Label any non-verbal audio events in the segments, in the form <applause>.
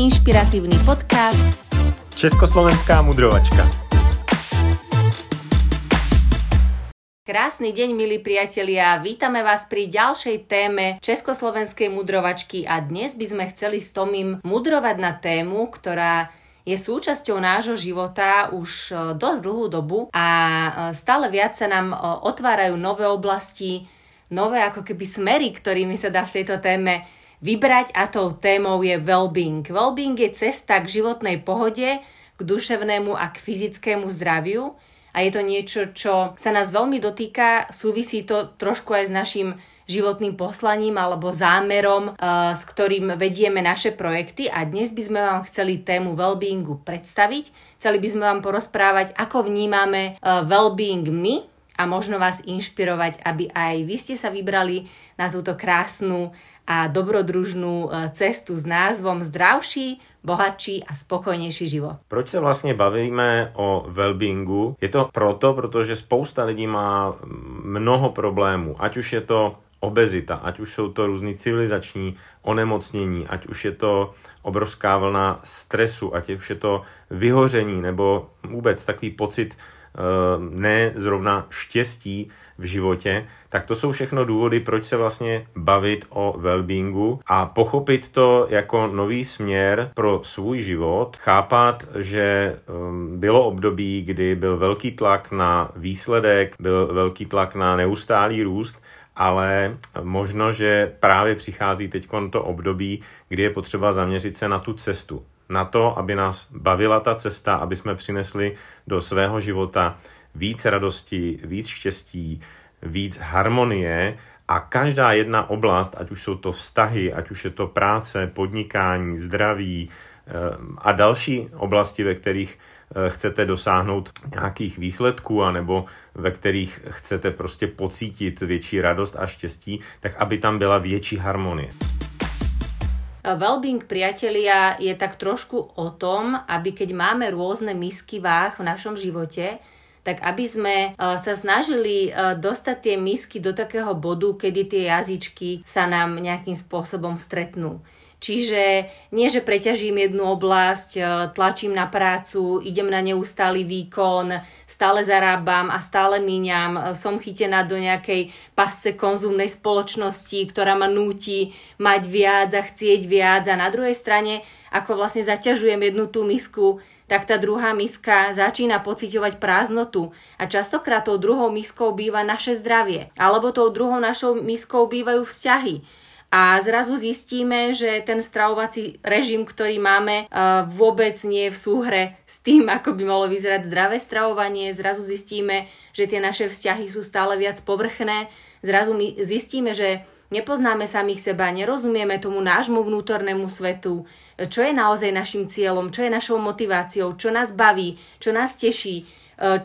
inšpiratívny podcast Československá mudrovačka. Krásny deň, milí priatelia. Vítame vás pri ďalšej téme Československej mudrovačky a dnes by sme chceli s Tomím mudrovať na tému, ktorá je súčasťou nášho života už e, dosť dlhú dobu a e, stále viac sa nám e, otvárajú nové oblasti, nové ako keby smery, ktorými sa dá v tejto téme vybrať a tou témou je well-being. Well-being je cesta k životnej pohode, k duševnému a k fyzickému zdraviu a je to niečo, čo sa nás veľmi dotýka, súvisí to trošku aj s našim životným poslaním alebo zámerom, uh, s ktorým vedieme naše projekty a dnes by sme vám chceli tému wellbeingu predstaviť. Chceli by sme vám porozprávať, ako vnímame uh, wellbeing my a možno vás inšpirovať, aby aj vy ste sa vybrali na túto krásnu a dobrodružnú e, cestu s názvom Zdravší, bohatší a spokojnejší život. Proč se vlastně bavíme o wellbeingu? Je to proto, protože spousta lidí má mnoho problémů, ať už je to obezita, ať už jsou to různý civilizační onemocnění, ať už je to obrovská vlna stresu, ať už je to vyhoření nebo vůbec takový pocit eh, ne zrovna štěstí v životě, tak to jsou všechno důvody, proč se vlastně bavit o wellbeingu a pochopit to jako nový směr pro svůj život, chápat, že um, bylo období, kdy byl velký tlak na výsledek, byl velký tlak na neustálý růst, ale možno, že právě přichází teď to období, kdy je potřeba zaměřit se na tu cestu. Na to, aby nás bavila ta cesta, aby jsme přinesli do svého života víc radosti, víc štěstí, víc harmonie a každá jedna oblast, ať už jsou to vztahy, ať už je to práce, podnikání, zdraví eh, a další oblasti, ve kterých eh, chcete dosáhnout nějakých výsledků anebo ve kterých chcete prostě pocítit větší radost a štěstí, tak aby tam byla větší harmonie. Wellbeing priatelia je tak trošku o tom, aby keď máme rôzne misky váh v našom živote, tak aby sme e, sa snažili e, dostať tie misky do takého bodu, kedy tie jazyčky sa nám nejakým spôsobom stretnú. Čiže nie, že preťažím jednu oblasť, e, tlačím na prácu, idem na neustály výkon, stále zarábam a stále míňam, som chytená do nejakej pasce konzumnej spoločnosti, ktorá ma núti mať viac a chcieť viac a na druhej strane, ako vlastne zaťažujem jednu tú misku, tak tá druhá miska začína pociťovať prázdnotu a častokrát tou druhou miskou býva naše zdravie, alebo tou druhou našou miskou bývajú vzťahy. A zrazu zistíme, že ten stravovací režim, ktorý máme, vôbec nie je v súhre s tým, ako by malo vyzerať zdravé stravovanie. Zrazu zistíme, že tie naše vzťahy sú stále viac povrchné. Zrazu my zistíme, že nepoznáme samých seba, nerozumieme tomu nášmu vnútornému svetu, čo je naozaj našim cieľom, čo je našou motiváciou, čo nás baví, čo nás teší, e,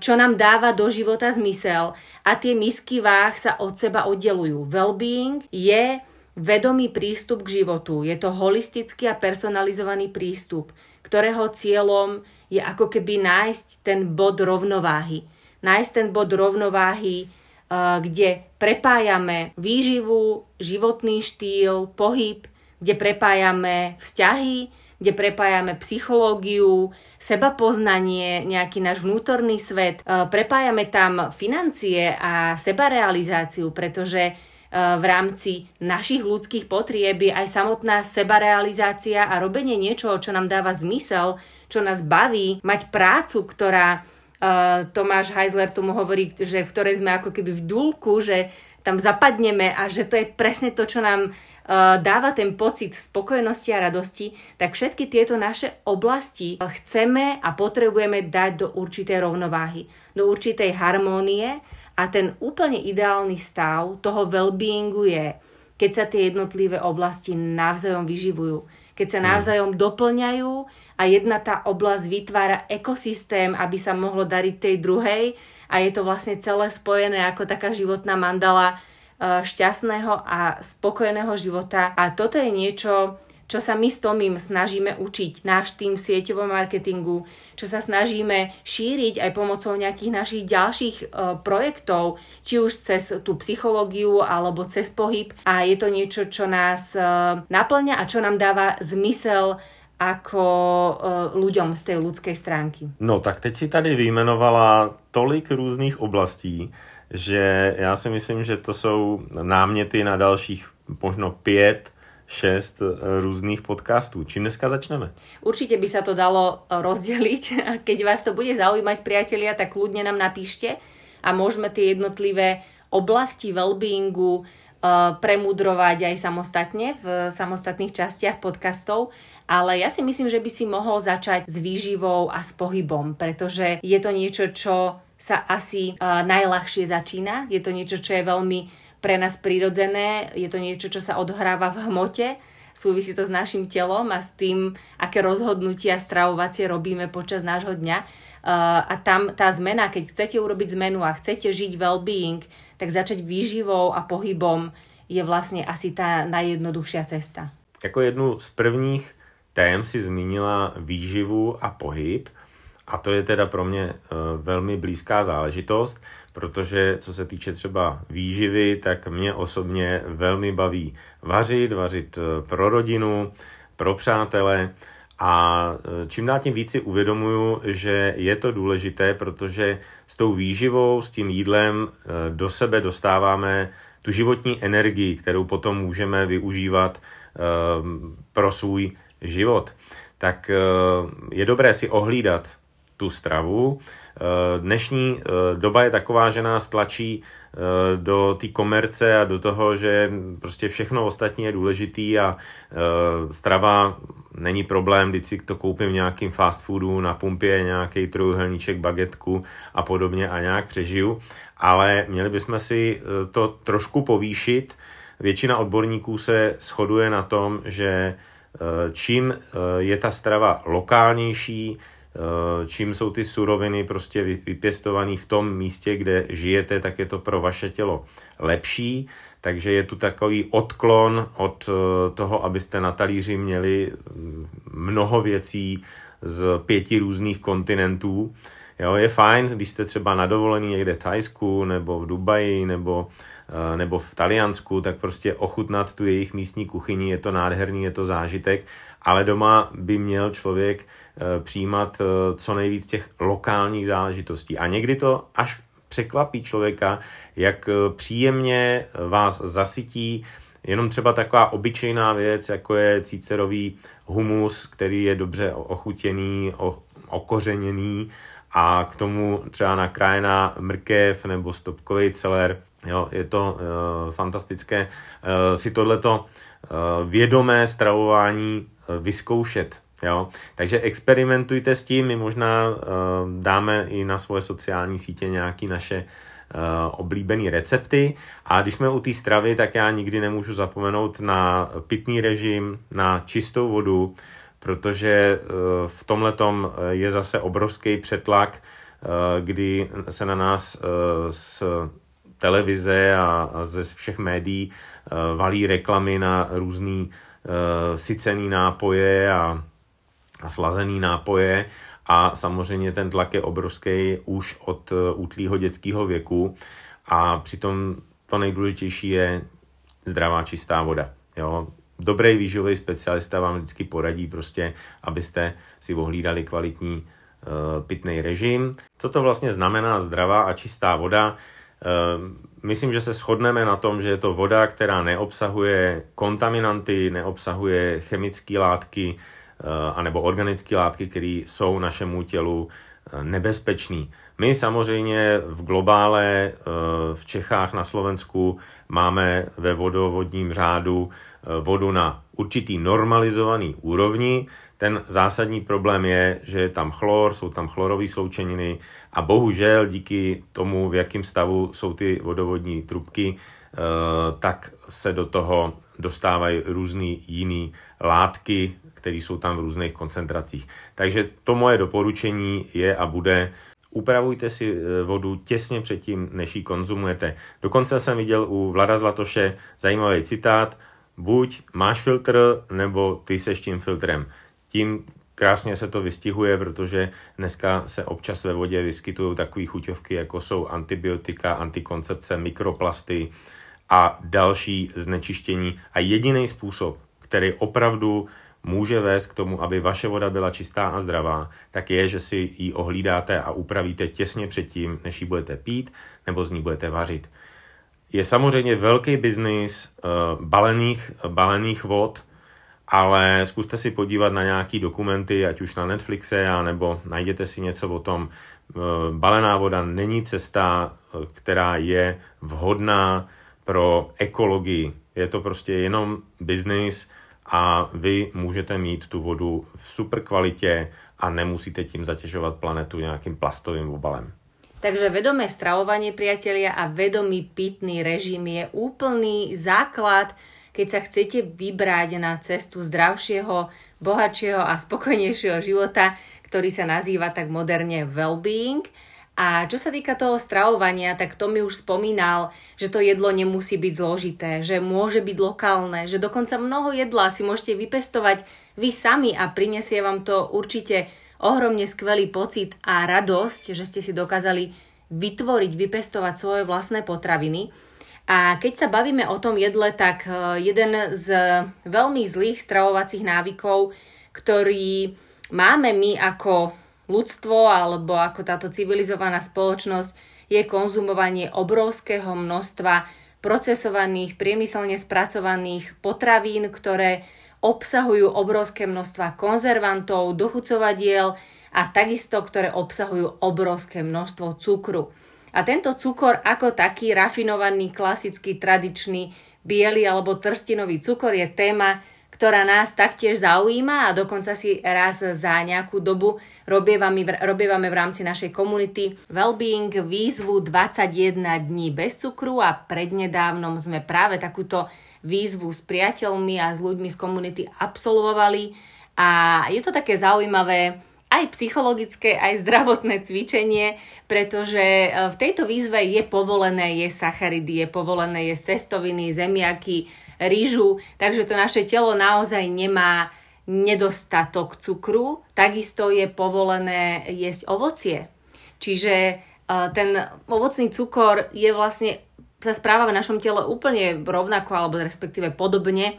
čo nám dáva do života zmysel a tie misky váh sa od seba oddelujú. Wellbeing je vedomý prístup k životu. Je to holistický a personalizovaný prístup, ktorého cieľom je ako keby nájsť ten bod rovnováhy. Nájsť ten bod rovnováhy kde prepájame výživu, životný štýl, pohyb, kde prepájame vzťahy, kde prepájame psychológiu, seba poznanie, nejaký náš vnútorný svet. Prepájame tam financie a sebarealizáciu, pretože v rámci našich ľudských potrieb je aj samotná sebarealizácia a robenie niečoho, čo nám dáva zmysel, čo nás baví, mať prácu, ktorá Uh, Tomáš Heisler tomu hovorí, že v ktorej sme ako keby v dúlku, že tam zapadneme a že to je presne to, čo nám uh, dáva ten pocit spokojnosti a radosti, tak všetky tieto naše oblasti chceme a potrebujeme dať do určitej rovnováhy, do určitej harmónie a ten úplne ideálny stav toho well-beingu je, keď sa tie jednotlivé oblasti navzájom vyživujú, keď sa mm. navzájom doplňajú a jedna tá oblasť vytvára ekosystém, aby sa mohlo dariť tej druhej a je to vlastne celé spojené ako taká životná mandala e, šťastného a spokojného života. A toto je niečo, čo sa my s Tomím snažíme učiť, náš tým v sieťovom marketingu, čo sa snažíme šíriť aj pomocou nejakých našich ďalších e, projektov, či už cez tú psychológiu alebo cez pohyb. A je to niečo, čo nás e, naplňa a čo nám dáva zmysel ako ľuďom z tej ľudskej stránky. No tak teď si tady vyjmenovala tolik různých oblastí, že já si myslím, že to jsou náměty na dalších možno pět, šest různých podcastů. Čím dneska začneme? Určite by sa to dalo rozdeliť. Keď vás to bude zaujímať, priatelia, tak kľudne nám napíšte a môžeme tie jednotlivé oblasti wellbeingu premudrovať aj samostatne v samostatných častiach podcastov, ale ja si myslím, že by si mohol začať s výživou a s pohybom, pretože je to niečo, čo sa asi uh, najľahšie začína. Je to niečo, čo je veľmi pre nás prirodzené, je to niečo, čo sa odhráva v hmote, súvisí to s našim telom a s tým, aké rozhodnutia stravovacie robíme počas nášho dňa. Uh, a tam tá zmena, keď chcete urobiť zmenu a chcete žiť well-being, tak začať výživou a pohybom je vlastne asi tá najjednoduchšia cesta. Jako jednu z prvních tém si zmínila výživu a pohyb. A to je teda pro mě eh, velmi blízká záležitost, protože co se týče třeba výživy, tak mě osobně velmi baví vařit, vařit eh, pro rodinu, pro přátele a eh, čím dál tím víc si uvědomuju, že je to důležité, protože s tou výživou, s tím jídlem do sebe dostáváme tu životní energii, kterou potom můžeme využívat pro svůj život, tak je dobré si ohlídat tu stravu. Dnešní doba je taková, že nás tlačí do té komerce a do toho, že prostě všechno ostatní je důležitý a strava není problém, když si to koupím v nějakým fast foodu, na pumpě nějaký trojuhelníček, bagetku a podobně a nějak přežiju, ale měli bychom si to trošku povýšit. Většina odborníků se shoduje na tom, že Eh, čím eh, je ta strava lokálnější, eh, čím jsou ty suroviny prostě vypěstované v tom místě, kde žijete, tak je to pro vaše tělo lepší. Takže je tu takový odklon od toho, abyste na talíři měli mm, mnoho věcí z pěti různých kontinentů. Jo, je fajn, když jste třeba na dovolený někde v Thajsku nebo v Dubaji nebo Eh, nebo v Taliansku, tak prostě ochutnat tu jejich místní kuchyni, je to nádherný, je to zážitek, ale doma by měl člověk eh, přijímat eh, co nejvíc těch lokálních záležitostí. A někdy to až překvapí člověka, jak příjemně vás zasytí jenom třeba taková obyčejná věc, jako je cícerový humus, který je dobře ochutěný, okořeněný a k tomu třeba nakrájená mrkev nebo stopkový celer Jo, je to uh, fantastické uh, si tohleto uh, vědomé stravování uh, vyzkoušet. Jo? Takže experimentujte s tím, my možná uh, dáme i na svoje sociální sítě nějaké naše uh, oblíbené recepty. A když jsme u té stravy, tak já nikdy nemůžu zapomenout na pitný režim, na čistou vodu, protože uh, v tomhletom je zase obrovský přetlak, uh, kdy se na nás uh, s televize a, ze všech médií valí reklamy na různý uh, sycený nápoje a, a slazený nápoje a samozřejmě ten tlak je obrovský už od uh, útlýho dětského věku a přitom to nejdůležitější je zdravá čistá voda. Jo? Dobrý výživový specialista vám vždycky poradí prostě, abyste si ohlídali kvalitní uh, pitný režim. Co to vlastně znamená zdravá a čistá voda? Ehm, myslím, že se shodneme na tom, že je to voda, která neobsahuje kontaminanty, neobsahuje chemické látky eh, anebo organické látky, které jsou našemu tělu eh, nebezpečný. My samozřejmě v globále eh, v Čechách na Slovensku máme ve vodovodním řádu vodu na určitý normalizovaný úrovni, ten zásadní problém je, že je tam chlor, jsou tam chlorové sloučeniny a bohužel díky tomu, v jakém stavu jsou ty vodovodní trubky, eh, tak se do toho dostávají různé jiné látky, které jsou tam v různých koncentracích. Takže to moje doporučení je a bude upravujte si eh, vodu těsně předtím, než ji konzumujete. Dokonce jsem viděl u Vlada Zlatoše zajímavý citát, buď máš filtr, nebo ty seš tím filtrem. Tím krásně se to vystihuje, protože dneska se občas ve vodě vyskytují takové chuťovky, jako jsou antibiotika, antikoncepce, mikroplasty a další znečištění. A jediný způsob, který opravdu může vést k tomu, aby vaše voda byla čistá a zdravá, tak je, že si ji ohlídáte a upravíte těsně předtím, než ji budete pít nebo z ní budete vařit. Je samozřejmě velký biznis uh, balených, balených vod, ale zkuste si podívat na nějaký dokumenty, ať už na Netflixe, nebo najděte si něco o tom. Uh, balená voda není cesta, uh, která je vhodná pro ekologii. Je to prostě jenom biznis a vy můžete mít tu vodu v super kvalitě a nemusíte tím zatěžovat planetu nějakým plastovým obalem. Takže vedomé stravovanie, priatelia, a vedomý pitný režim je úplný základ, keď sa chcete vybrať na cestu zdravšieho, bohatšieho a spokojnejšieho života, ktorý sa nazýva tak moderne well-being. A čo sa týka toho stravovania, tak to mi už spomínal, že to jedlo nemusí byť zložité, že môže byť lokálne, že dokonca mnoho jedla si môžete vypestovať vy sami a prinesie vám to určite ohromne skvelý pocit a radosť, že ste si dokázali vytvoriť, vypestovať svoje vlastné potraviny. A keď sa bavíme o tom jedle, tak e, jeden z veľmi zlých stravovacích návykov, ktorý máme my ako ľudstvo alebo ako táto civilizovaná spoločnosť, je konzumovanie obrovského množstva procesovaných, priemyselne spracovaných potravín, ktoré obsahujú obrovské množstva konzervantov, dochucovadiel a takisto, ktoré obsahujú obrovské množstvo cukru. A tento cukor ako taký rafinovaný, klasický, tradičný, biely alebo trstinový cukor je téma, ktorá nás taktiež zaujíma a dokonca si raz za nejakú dobu robievame, robievame v rámci našej komunity Wellbeing výzvu 21 dní bez cukru a prednedávnom sme práve takúto výzvu s priateľmi a s ľuďmi z komunity absolvovali. A je to také zaujímavé aj psychologické, aj zdravotné cvičenie, pretože e, v tejto výzve je povolené je sacharidy, je povolené je cestoviny, zemiaky, rýžu, takže to naše telo naozaj nemá nedostatok cukru. Takisto je povolené jesť ovocie. Čiže e, ten ovocný cukor je vlastne sa správa v našom tele úplne rovnako alebo respektíve podobne,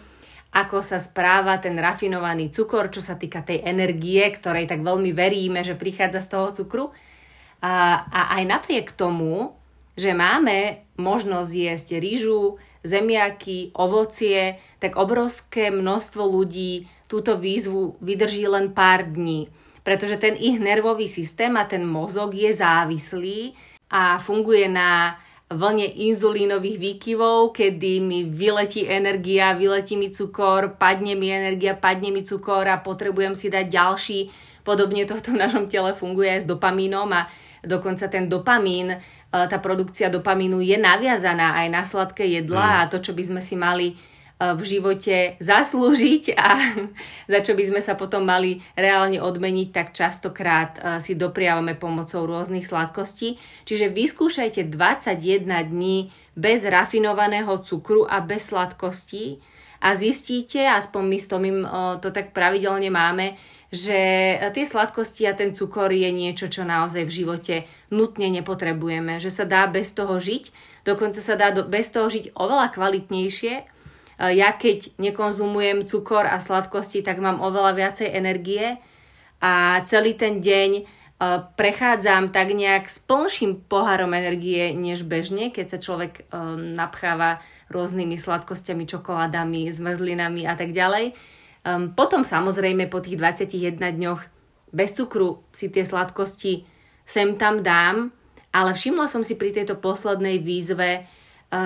ako sa správa ten rafinovaný cukor, čo sa týka tej energie, ktorej tak veľmi veríme, že prichádza z toho cukru. A, aj napriek tomu, že máme možnosť jesť rýžu, zemiaky, ovocie, tak obrovské množstvo ľudí túto výzvu vydrží len pár dní. Pretože ten ich nervový systém a ten mozog je závislý a funguje na vlne inzulínových výkyvov, kedy mi vyletí energia, vyletí mi cukor, padne mi energia, padne mi cukor a potrebujem si dať ďalší. Podobne to v tom našom tele funguje aj s dopamínom a dokonca ten dopamín, tá produkcia dopamínu je naviazaná aj na sladké jedlá mm. a to, čo by sme si mali v živote zaslúžiť a <laughs> za čo by sme sa potom mali reálne odmeniť, tak častokrát si dopriavame pomocou rôznych sladkostí. Čiže vyskúšajte 21 dní bez rafinovaného cukru a bez sladkostí a zistíte, aspoň my s Tomým to tak pravidelne máme, že tie sladkosti a ten cukor je niečo, čo naozaj v živote nutne nepotrebujeme, že sa dá bez toho žiť, dokonca sa dá bez toho žiť oveľa kvalitnejšie Eh, ja keď nekonzumujem cukor a sladkosti, tak mám oveľa viacej energie a celý ten deň eh, prechádzam tak nejak s plnším pohárom energie než bežne, keď sa človek napcháva rôznymi sladkosťami, čokoládami, zmrzlinami a tak ďalej. Ehm, potom samozrejme po tých 21 dňoch bez cukru si tie sladkosti sem tam dám, ale všimla som si pri tejto poslednej výzve,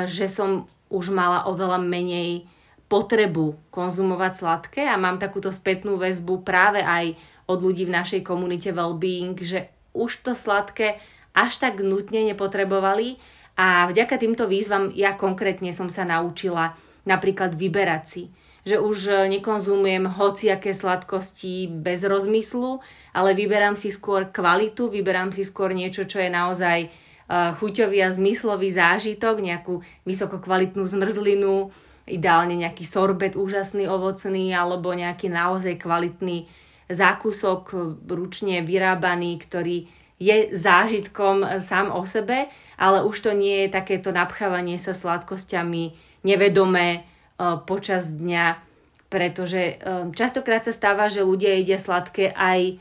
že som už mala oveľa menej potrebu konzumovať sladké a mám takúto spätnú väzbu práve aj od ľudí v našej komunite Wellbeing, že už to sladké až tak nutne nepotrebovali a vďaka týmto výzvam ja konkrétne som sa naučila napríklad vyberať si že už nekonzumujem hociaké sladkosti bez rozmyslu, ale vyberám si skôr kvalitu, vyberám si skôr niečo, čo je naozaj chuťový a zmyslový zážitok, nejakú vysokokvalitnú zmrzlinu, ideálne nejaký sorbet úžasný ovocný alebo nejaký naozaj kvalitný zákusok ručne vyrábaný, ktorý je zážitkom sám o sebe, ale už to nie je takéto napchávanie sa sladkosťami nevedomé e, počas dňa, pretože um, častokrát sa stáva, že ľudia jedia sladké aj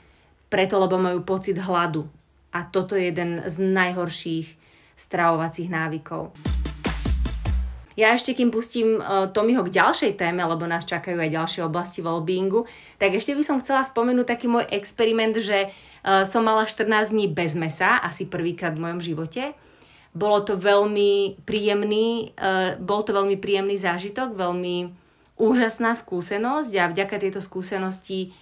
preto, lebo majú pocit hladu. A toto je jeden z najhorších stravovacích návykov. Ja ešte, kým pustím uh, Tomiho k ďalšej téme, lebo nás čakajú aj ďalšie oblasti wellbeingu, tak ešte by som chcela spomenúť taký môj experiment, že som mala 14 dní bez mesa, asi prvýkrát v mojom živote. Bolo to veľmi príjemný, uh, bol to veľmi príjemný zážitok, veľmi úžasná skúsenosť a vďaka tejto skúsenosti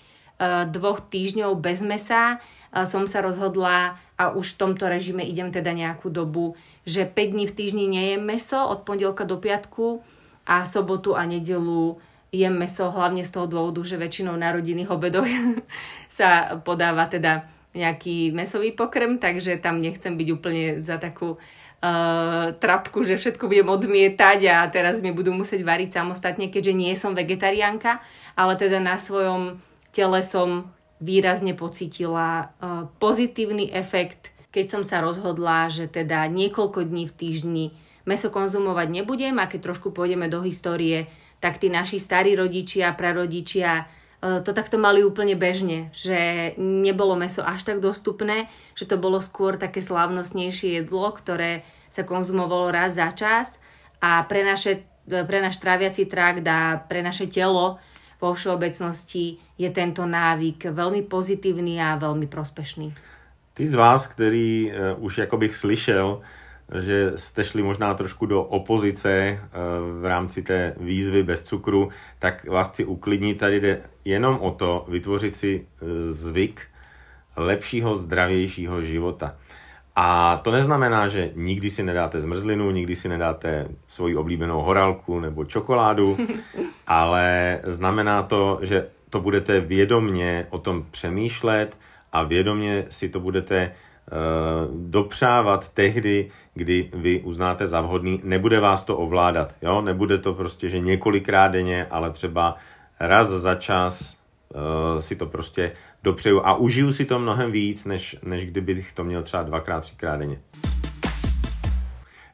dvoch týždňov bez mesa som sa rozhodla a už v tomto režime idem teda nejakú dobu, že 5 dní v týždni nejem meso od pondelka do piatku a sobotu a nedelu jem meso hlavne z toho dôvodu, že väčšinou na rodinných obedoch <laughs> sa podáva teda nejaký mesový pokrm, takže tam nechcem byť úplne za takú uh, trapku, že všetko budem odmietať a teraz mi budú musieť variť samostatne, keďže nie som vegetariánka, ale teda na svojom tele som výrazne pocítila uh, pozitívny efekt, keď som sa rozhodla, že teda niekoľko dní v týždni meso konzumovať nebudem a keď trošku pôjdeme do histórie, tak tí naši starí rodičia, prarodičia to takto mali úplne bežne, že nebolo meso až tak dostupné, že to bolo skôr také slávnostnejšie jedlo, ktoré sa konzumovalo raz za čas a pre, naše, pre náš tráviaci trakt a pre naše telo vo všeobecnosti je tento návyk veľmi pozitívny a veľmi prospešný. Ty z vás, který uh, už jako slyšel, že jste šli možná trošku do opozice uh, v rámci té výzvy bez cukru, tak vás chci uklidnit. Tady jde jenom o to vytvořit si uh, zvyk lepšího, zdravějšího života. A to neznamená, že nikdy si nedáte zmrzlinu, nikdy si nedáte svoji oblíbenou horálku nebo čokoládu, <laughs> ale znamená to, že to budete vědomně o tom přemýšlet a vědomně si to budete dopřávat tehdy, kdy vy uznáte za vhodný. Nebude vás to ovládat, jo? Nebude to prostě, že několikrát denně, ale třeba raz za čas uh, si to prostě dopřeju a užiju si to mnohem víc, než, než kdybych to měl třeba dvakrát, třikrát denně.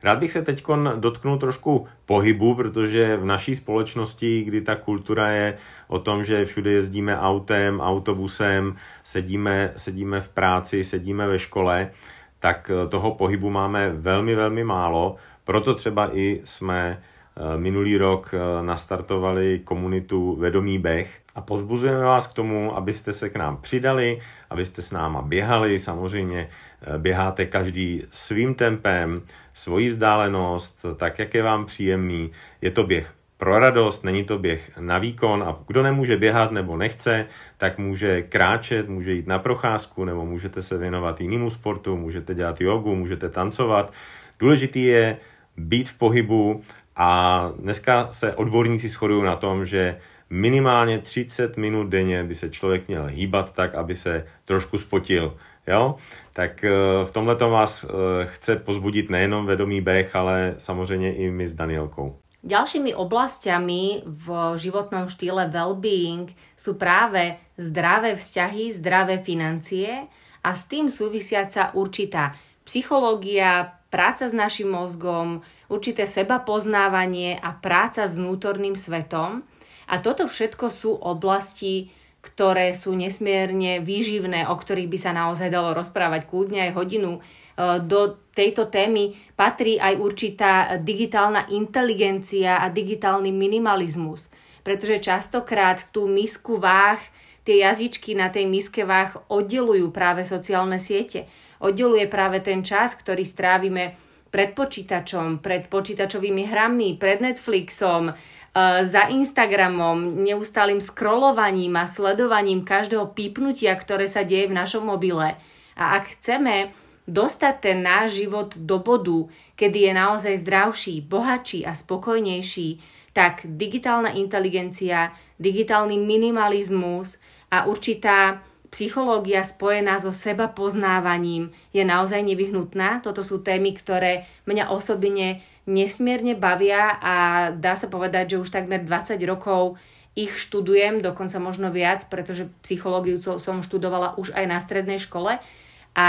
Rád bych se teď dotknul trošku pohybu, protože v naší společnosti, kdy ta kultura je o tom, že všude jezdíme autem, autobusem, sedíme, sedíme v práci, sedíme ve škole, tak toho pohybu máme velmi, velmi málo. Proto třeba i jsme Eh, minulý rok eh, nastartovali komunitu Vedomý běh a pozbuzujeme vás k tomu, abyste se k nám přidali, abyste s náma běhali. Samozřejmě eh, běháte každý svým tempem, svoji vzdálenost, tak, jak je vám příjemný. Je to běh pro radost, není to běh na výkon a kdo nemůže běhat nebo nechce, tak může kráčet, může jít na procházku nebo můžete se věnovat jinému sportu, můžete dělat jogu, můžete tancovat. Důležitý je být v pohybu a dneska se odborníci shodují na tom, že minimálně 30 minut denně by se člověk měl hýbat tak, aby se trošku spotil. Jo? Tak eh, v tomhle vás eh, chce pozbudit nejenom vedomý beh, ale samozřejmě i my s Danielkou. Ďalšími oblastiami v životnom štýle well-being sú práve zdravé vzťahy, zdravé financie a s tým súvisiaca určitá psychológia, práca s našim mozgom, určité seba poznávanie a práca s vnútorným svetom. A toto všetko sú oblasti, ktoré sú nesmierne výživné, o ktorých by sa naozaj dalo rozprávať kľudne aj hodinu. E, do tejto témy patrí aj určitá digitálna inteligencia a digitálny minimalizmus, pretože častokrát tú misku váh, tie jazyčky na tej miske váh oddelujú práve sociálne siete. Oddeluje práve ten čas, ktorý strávime pred počítačom, pred počítačovými hrami, pred Netflixom, za Instagramom, neustálým scrollovaním a sledovaním každého pípnutia, ktoré sa deje v našom mobile. A ak chceme dostať ten náš život do bodu, kedy je naozaj zdravší, bohatší a spokojnejší, tak digitálna inteligencia, digitálny minimalizmus a určitá psychológia spojená so seba poznávaním je naozaj nevyhnutná. Toto sú témy, ktoré mňa osobne nesmierne bavia a dá sa povedať, že už takmer 20 rokov ich študujem, dokonca možno viac, pretože psychológiu som študovala už aj na strednej škole. A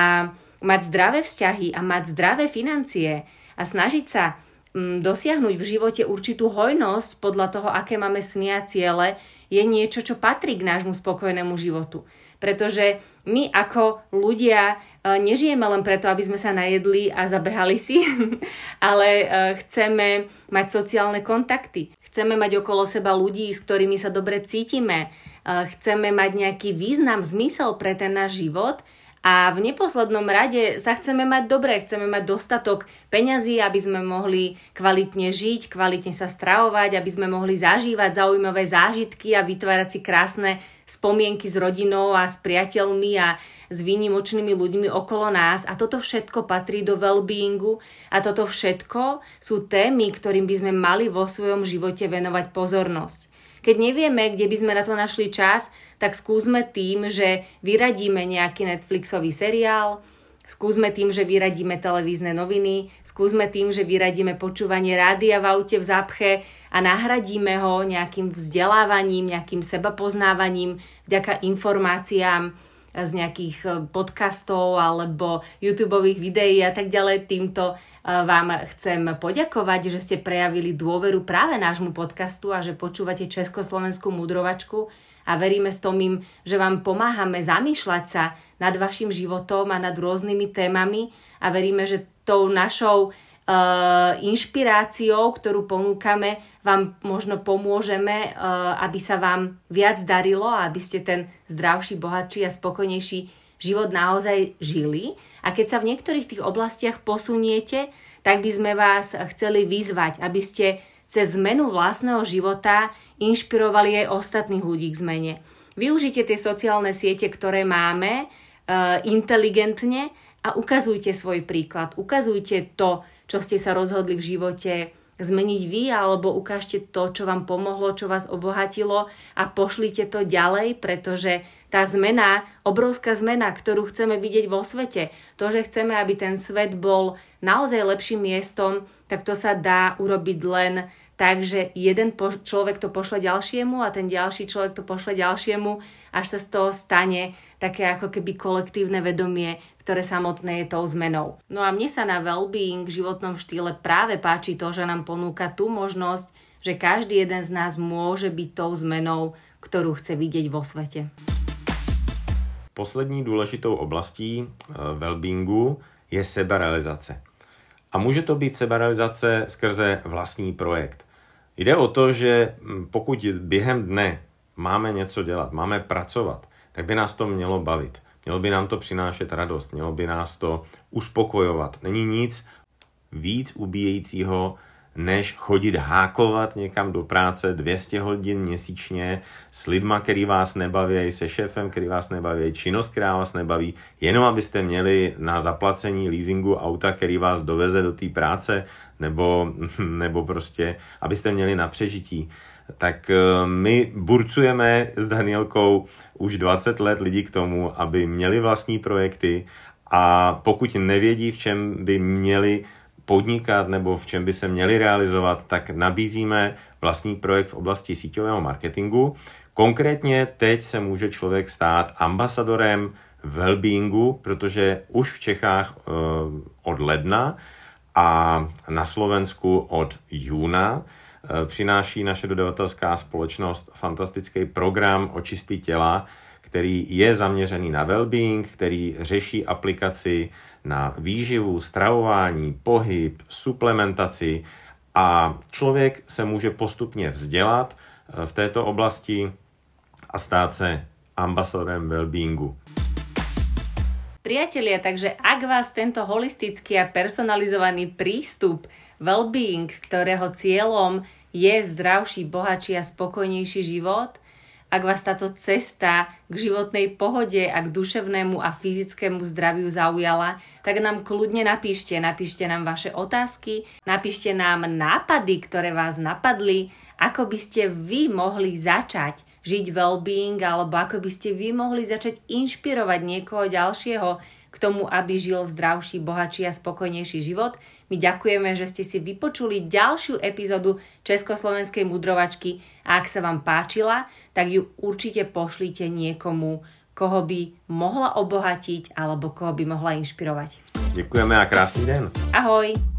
mať zdravé vzťahy a mať zdravé financie a snažiť sa dosiahnuť v živote určitú hojnosť podľa toho, aké máme sny a ciele, je niečo, čo patrí k nášmu spokojnému životu. Pretože my ako ľudia nežijeme len preto, aby sme sa najedli a zabehali si, <laughs> ale e, chceme mať sociálne kontakty. Chceme mať okolo seba ľudí, s ktorými sa dobre cítime. E, chceme mať nejaký význam, zmysel pre ten náš život a v neposlednom rade sa chceme mať dobre, chceme mať dostatok peňazí, aby sme mohli kvalitne žiť, kvalitne sa stravovať, aby sme mohli zažívať zaujímavé zážitky a vytvárať si krásne spomienky s rodinou a s priateľmi a s výnimočnými ľuďmi okolo nás a toto všetko patrí do well-beingu a toto všetko sú témy, ktorým by sme mali vo svojom živote venovať pozornosť. Keď nevieme, kde by sme na to našli čas, tak skúsme tým, že vyradíme nejaký Netflixový seriál, skúsme tým, že vyradíme televízne noviny, skúsme tým, že vyradíme počúvanie rádia v aute v zápche a nahradíme ho nejakým vzdelávaním, nejakým sebapoznávaním vďaka informáciám z nejakých eh, podcastov alebo YouTube videí a tak ďalej. Týmto eh, vám chcem poďakovať, že ste prejavili dôveru práve nášmu podcastu a že počúvate Československú mudrovačku a veríme s Tomím, že vám pomáhame zamýšľať sa nad vašim životom a nad rôznymi témami a veríme, že tou našou Uh, inšpiráciou, ktorú ponúkame, vám možno pomôžeme, uh, aby sa vám viac darilo a aby ste ten zdravší, bohatší a spokojnejší život naozaj žili. A keď sa v niektorých tých oblastiach posuniete, tak by sme vás chceli vyzvať, aby ste cez zmenu vlastného života inšpirovali aj ostatných ľudí k zmene. Využite tie sociálne siete, ktoré máme, uh, inteligentne a ukazujte svoj príklad. Ukazujte to, čo ste sa rozhodli v živote zmeniť vy, alebo ukážte to, čo vám pomohlo, čo vás obohatilo a pošlite to ďalej, pretože tá zmena, obrovská zmena, ktorú chceme vidieť vo svete, to, že chceme, aby ten svet bol naozaj lepším miestom, tak to sa dá urobiť len tak, že jeden po- človek to pošle ďalšiemu a ten ďalší človek to pošle ďalšiemu, až sa z toho stane také ako keby kolektívne vedomie, ktoré samotné je tou zmenou. No a mne sa na well-being v životnom štýle práve páči to, že nám ponúka tú možnosť, že každý jeden z nás môže byť tou zmenou, ktorú chce vidieť vo svete. Poslední důležitou oblastí eh, well-beingu je sebarealizace. A může to být sebarealizace skrze vlastní projekt. Jde o to, že pokud během dne máme něco dělat, máme pracovat, tak by nás to mělo bavit. Mělo by nám to přinášet radost, mělo by nás to uspokojovat. Není nic víc ubíjejícího, než chodit hákovat někam do práce 200 hodin měsíčně s lidma, který vás nebaví, se šéfem, který vás nebaví, činnost, která vás nebaví, jenom abyste měli na zaplacení leasingu auta, který vás doveze do té práce, nebo, <laughs> nebo prostě, abyste měli na přežití tak eh, my burcujeme s Danielkou už 20 let lidi k tomu, aby měli vlastní projekty a pokud nevědí, v čem by měli podnikat nebo v čem by se měli realizovat, tak nabízíme vlastní projekt v oblasti síťového marketingu. Konkrétně teď se může člověk stát ambasadorem wellbeingu, protože už v Čechách uh, od ledna a na Slovensku od júna přináší naše dodavatelská společnost fantastický program Očistý těla, který je zaměřený na well-being, který řeší aplikaci na výživu, stravování, pohyb, suplementaci a člověk se může postupně vzdělat eh, v této oblasti a stát se ambasadorem well-beingu. Priatelia, takže ak vás tento holistický a personalizovaný prístup well-being, ktorého cieľom je zdravší, bohatší a spokojnejší život, ak vás táto cesta k životnej pohode a k duševnému a fyzickému zdraviu zaujala, tak nám kľudne napíšte. Napíšte nám vaše otázky, napíšte nám nápady, ktoré vás napadli, ako by ste vy mohli začať žiť well-being alebo ako by ste vy mohli začať inšpirovať niekoho ďalšieho k tomu, aby žil zdravší, bohatší a spokojnejší život. My ďakujeme, že ste si vypočuli ďalšiu epizódu Československej mudrovačky a ak sa vám páčila, tak ju určite pošlite niekomu, koho by mohla obohatiť alebo koho by mohla inšpirovať. Ďakujeme a krásny deň. Ahoj!